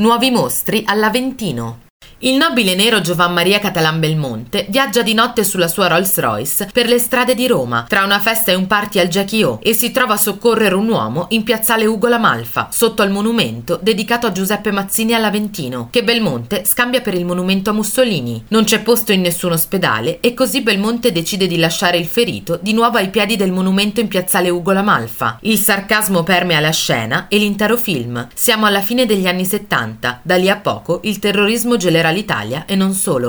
Nuovi mostri all'Aventino. Il nobile nero Giovan Maria Catalan Belmonte viaggia di notte sulla sua Rolls Royce per le strade di Roma, tra una festa e un party al Jackie O, e si trova a soccorrere un uomo in piazzale Ugo La Malfa, sotto al monumento dedicato a Giuseppe Mazzini all'Aventino, che Belmonte scambia per il monumento a Mussolini. Non c'è posto in nessun ospedale e così Belmonte decide di lasciare il ferito di nuovo ai piedi del monumento in piazzale Ugo La Malfa. Il sarcasmo permea la scena e l'intero film. Siamo alla fine degli anni 70, da lì a poco il terrorismo gelerà l'Italia e non solo.